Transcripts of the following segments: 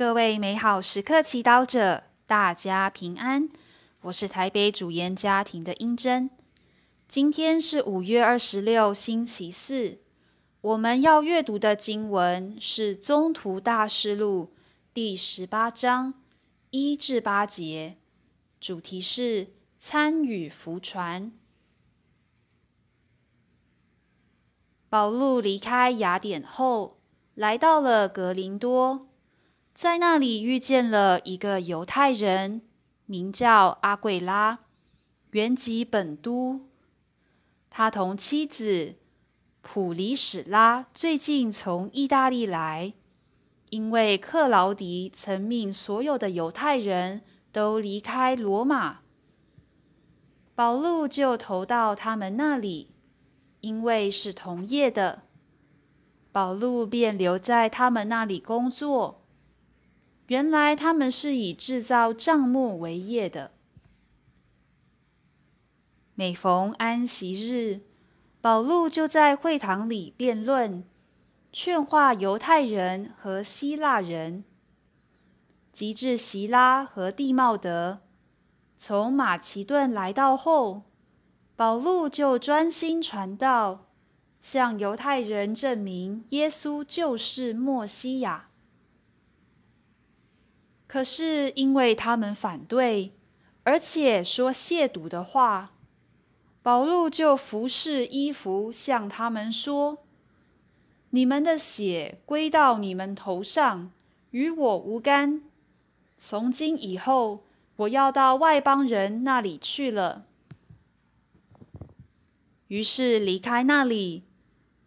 各位美好时刻祈祷者，大家平安。我是台北主研家庭的英珍。今天是五月二十六，星期四。我们要阅读的经文是《宗徒大事录》第十八章一至八节，主题是参与福传。保禄离开雅典后，来到了格林多。在那里遇见了一个犹太人，名叫阿贵拉，原籍本都。他同妻子普里史拉最近从意大利来，因为克劳迪曾命所有的犹太人都离开罗马，保禄就投到他们那里，因为是同业的，保禄便留在他们那里工作。原来他们是以制造帐幕为业的。每逢安息日，保禄就在会堂里辩论，劝化犹太人和希腊人。及至希拉和蒂茂德从马其顿来到后，保禄就专心传道，向犹太人证明耶稣就是墨西亚。可是因为他们反对，而且说亵渎的话，保禄就服侍衣服，向他们说：“你们的血归到你们头上，与我无干。从今以后，我要到外邦人那里去了。”于是离开那里，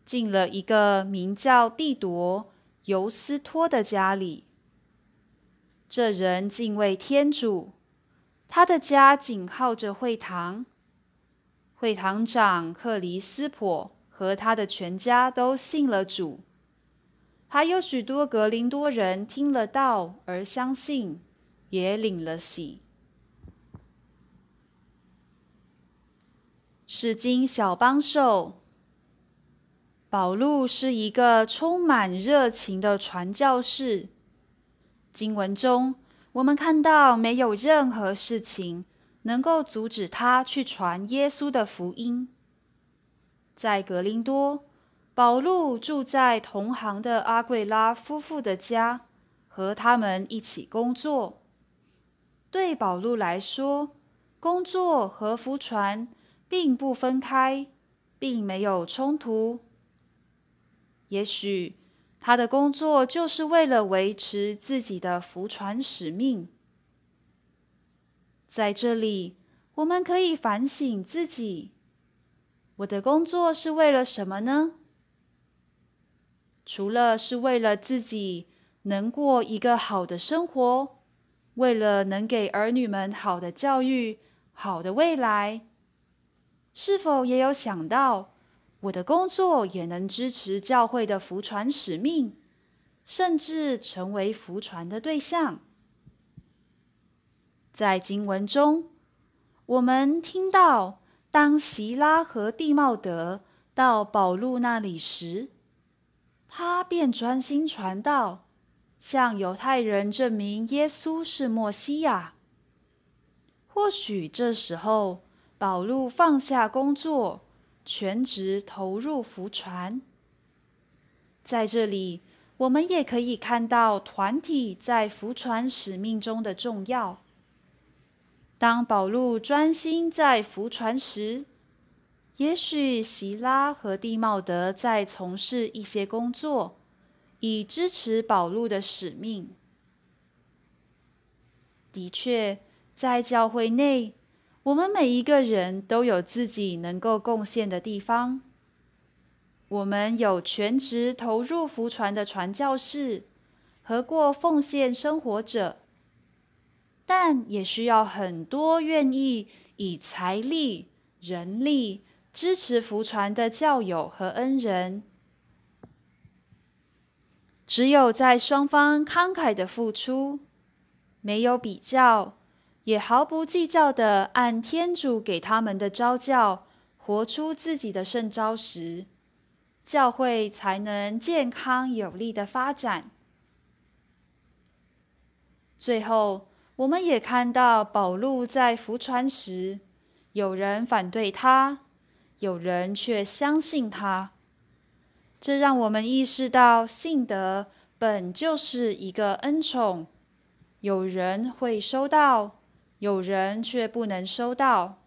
进了一个名叫蒂铎尤斯托的家里。这人敬畏天主，他的家紧靠着会堂。会堂长克里斯普和他的全家都信了主，还有许多格林多人听了道而相信，也领了喜。是经小帮手，保禄是一个充满热情的传教士。经文中，我们看到没有任何事情能够阻止他去传耶稣的福音。在格林多，保禄住在同行的阿贵拉夫妇的家，和他们一起工作。对保禄来说，工作和福传并不分开，并没有冲突。也许。他的工作就是为了维持自己的福传使命。在这里，我们可以反省自己：我的工作是为了什么呢？除了是为了自己能过一个好的生活，为了能给儿女们好的教育、好的未来，是否也有想到？我的工作也能支持教会的福传使命，甚至成为福传的对象。在经文中，我们听到，当席拉和蒂茂德到保禄那里时，他便专心传道，向犹太人证明耶稣是墨西亚。或许这时候，保禄放下工作。全职投入福传，在这里，我们也可以看到团体在福传使命中的重要。当保禄专心在福传时，也许席拉和蒂茂德在从事一些工作，以支持保禄的使命。的确，在教会内。我们每一个人都有自己能够贡献的地方。我们有全职投入福传的传教士和过奉献生活者，但也需要很多愿意以财力、人力支持福传的教友和恩人。只有在双方慷慨的付出，没有比较。也毫不计较的按天主给他们的招教，活出自己的圣招时，教会才能健康有力的发展。最后，我们也看到保禄在浮船时，有人反对他，有人却相信他。这让我们意识到，信德本就是一个恩宠，有人会收到，有人却不能收到。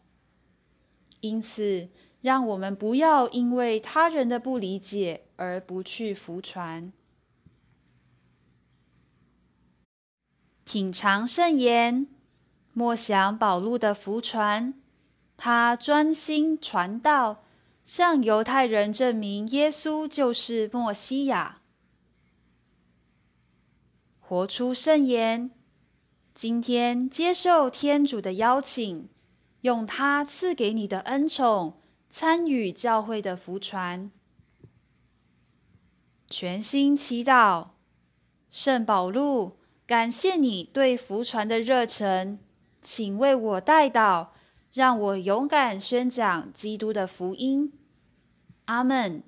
因此，让我们不要因为他人的不理解而不去服传。品尝圣言，莫想保禄的福传，他专心传道。向犹太人证明耶稣就是墨西亚，活出圣言。今天接受天主的邀请，用他赐给你的恩宠，参与教会的福传。全心祈祷，圣保禄，感谢你对福传的热忱，请为我代祷。让我勇敢宣讲基督的福音，阿门。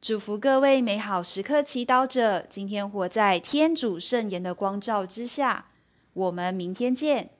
祝福各位美好时刻祈祷者，今天活在天主圣言的光照之下。我们明天见。